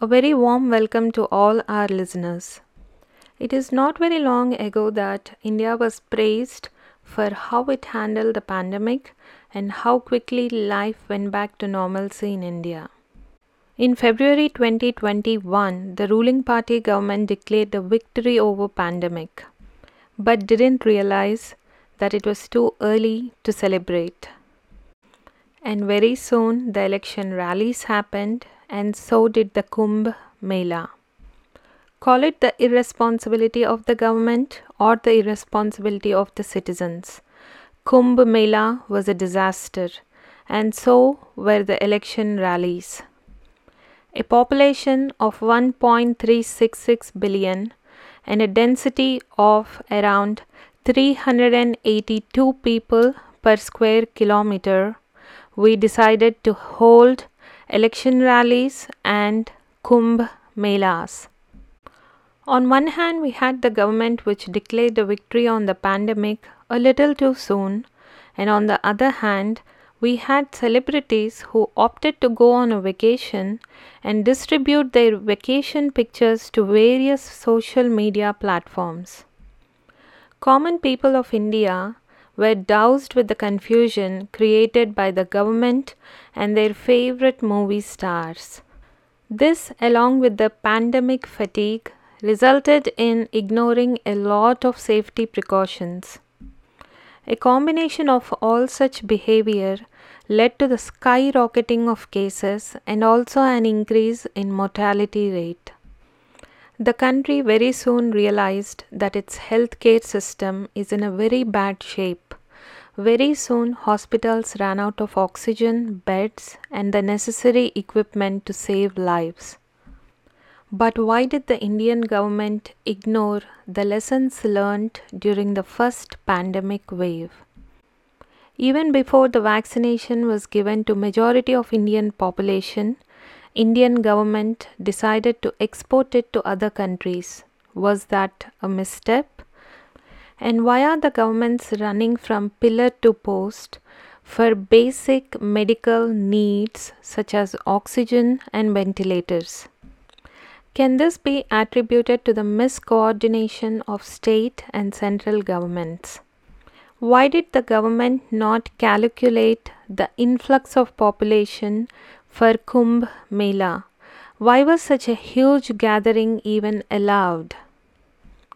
A very warm welcome to all our listeners. It is not very long ago that India was praised for how it handled the pandemic and how quickly life went back to normalcy in India. In February 2021, the ruling party government declared a victory over pandemic but didn't realize that it was too early to celebrate. And very soon the election rallies happened, and so did the Kumbh Mela. Call it the irresponsibility of the government or the irresponsibility of the citizens. Kumbh Mela was a disaster, and so were the election rallies. A population of 1.366 billion and a density of around 382 people per square kilometer, we decided to hold election rallies and Kumbh Melas. On one hand, we had the government which declared the victory on the pandemic a little too soon, and on the other hand, we had celebrities who opted to go on a vacation and distribute their vacation pictures to various social media platforms. Common people of India were doused with the confusion created by the government and their favorite movie stars. This, along with the pandemic fatigue, resulted in ignoring a lot of safety precautions. A combination of all such behavior led to the skyrocketing of cases and also an increase in mortality rate. The country very soon realized that its healthcare system is in a very bad shape. Very soon, hospitals ran out of oxygen, beds, and the necessary equipment to save lives. But why did the Indian government ignore the lessons learned during the first pandemic wave? Even before the vaccination was given to majority of Indian population, Indian government decided to export it to other countries. Was that a misstep? And why are the governments running from pillar to post for basic medical needs such as oxygen and ventilators? Can this be attributed to the miscoordination of state and central governments? Why did the government not calculate the influx of population for Kumbh Mela? Why was such a huge gathering even allowed?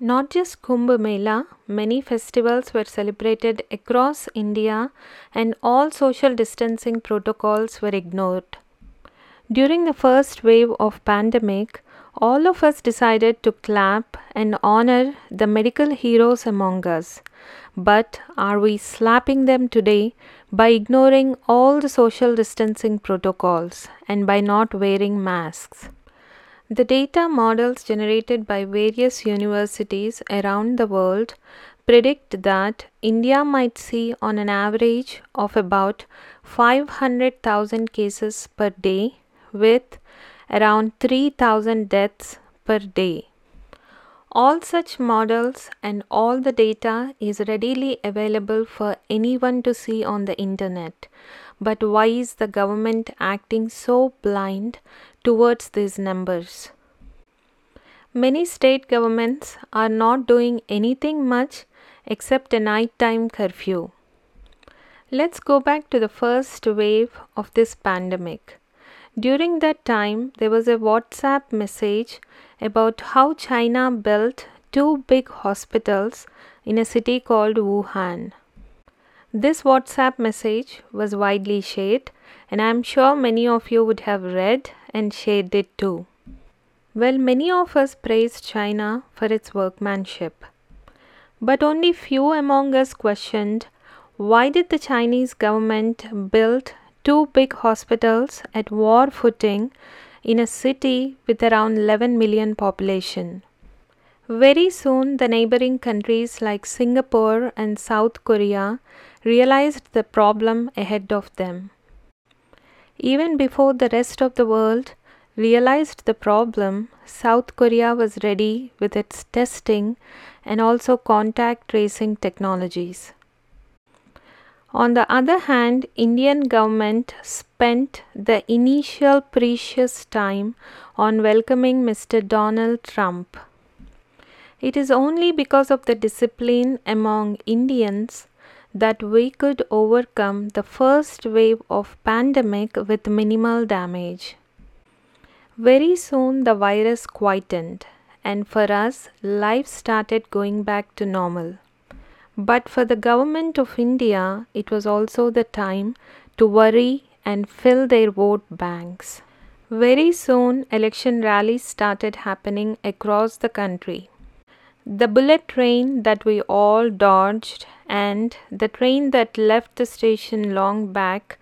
Not just Kumbh Mela, many festivals were celebrated across India and all social distancing protocols were ignored. During the first wave of pandemic, all of us decided to clap and honor the medical heroes among us. But are we slapping them today by ignoring all the social distancing protocols and by not wearing masks? The data models generated by various universities around the world predict that India might see on an average of about 500,000 cases per day with around 3000 deaths per day. All such models and all the data is readily available for anyone to see on the internet. But why is the government acting so blind towards these numbers? Many state governments are not doing anything much except a nighttime curfew. Let's go back to the first wave of this pandemic. During that time, there was a WhatsApp message about how China built two big hospitals in a city called Wuhan. This WhatsApp message was widely shared, and I am sure many of you would have read and shared it too. Well, many of us praised China for its workmanship, but only few among us questioned why did the Chinese government build two big hospitals at war footing in a city with around 11 million population. Very soon the neighboring countries like Singapore and South Korea realized the problem ahead of them. Even before the rest of the world realized the problem, South Korea was ready with its testing and also contact tracing technologies. On the other hand, Indian government spent the initial precious time on welcoming Mr. Donald Trump. It is only because of the discipline among Indians that we could overcome the first wave of pandemic with minimal damage. Very soon the virus quietened and for us life started going back to normal. But for the government of India it was also the time to worry and fill their vote banks. Very soon election rallies started happening across the country. The bullet train that we all dodged and the train that left the station long back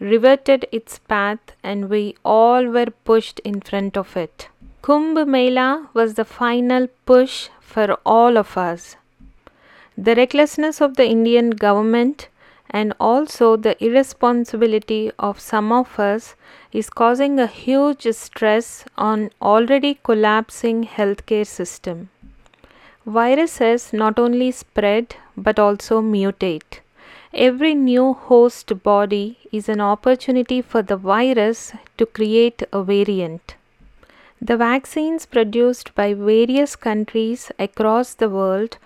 reverted its path and we all were pushed in front of it. Kumbh Mela was the final push for all of us. The recklessness of the Indian government and also the irresponsibility of some of us is causing a huge stress on already collapsing healthcare system. Viruses not only spread but also mutate. Every new host body is an opportunity for the virus to create a variant. The vaccines produced by various countries across the world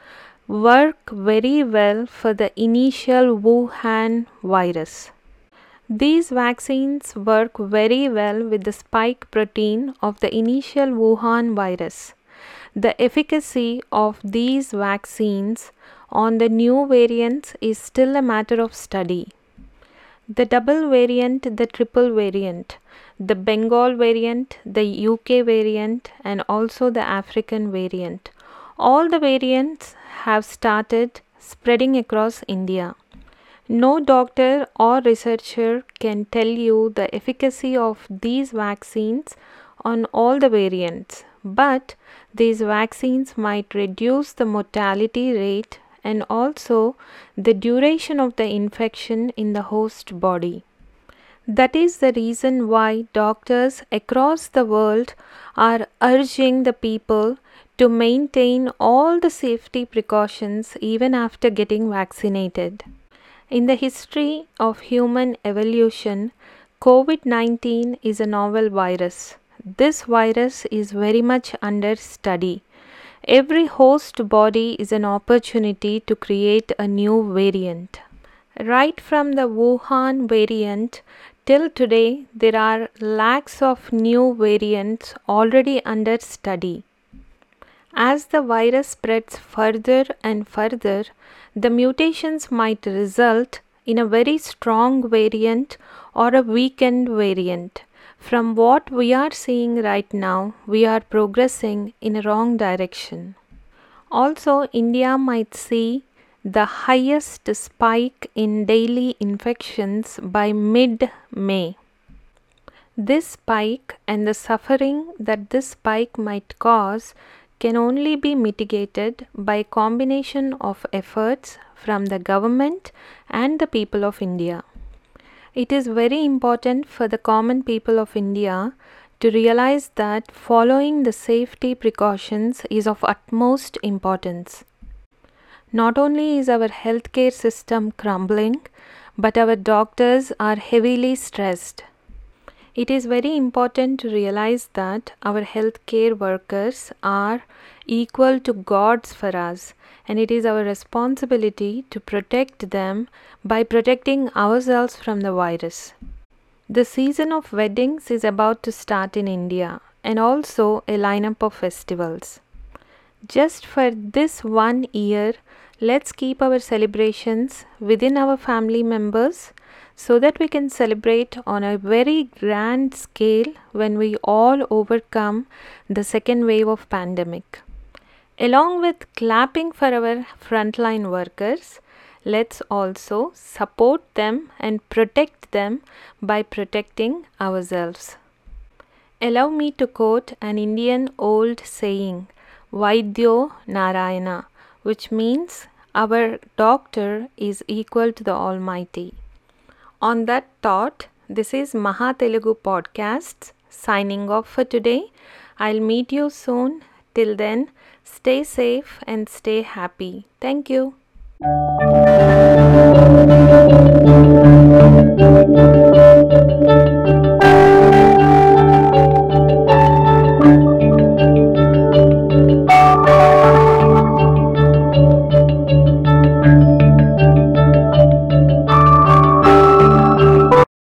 work very well for the initial Wuhan virus. These vaccines work very well with the spike protein of the initial Wuhan virus. The efficacy of these vaccines on the new variants is still a matter of study. The double variant, the triple variant, the Bengal variant, the UK variant, and also the African variant. All the variants have started spreading across India. No doctor or researcher can tell you the efficacy of these vaccines on all the variants, but these vaccines might reduce the mortality rate and also the duration of the infection in the host body. That is the reason why doctors across the world are urging the people to maintain all the safety precautions even after getting vaccinated. In the history of human evolution, COVID 19 is a novel virus. This virus is very much under study. Every host body is an opportunity to create a new variant. Right from the Wuhan variant till today, there are lakhs of new variants already under study. As the virus spreads further and further, the mutations might result in a very strong variant or a weakened variant. From what we are seeing right now, we are progressing in a wrong direction. Also, India might see the highest spike in daily infections by mid May. This spike and the suffering that this spike might cause can only be mitigated by combination of efforts from the government and the people of India. It is very important for the common people of India to realize that following the safety precautions is of utmost importance. Not only is our healthcare system crumbling, but our doctors are heavily stressed. It is very important to realize that our healthcare workers are equal to gods for us and it is our responsibility to protect them by protecting ourselves from the virus. The season of weddings is about to start in India and also a lineup of festivals. Just for this one year, let's keep our celebrations within our family members so that we can celebrate on a very grand scale when we all overcome the second wave of pandemic. Along with clapping for our frontline workers, let's also support them and protect them by protecting ourselves. Allow me to quote an Indian old saying, Vaidyo Narayana, which means our doctor is equal to the Almighty. On that thought, this is Maha Telugu Podcasts signing off for today. I'll meet you soon. Till then, Stay safe and stay happy. Thank you.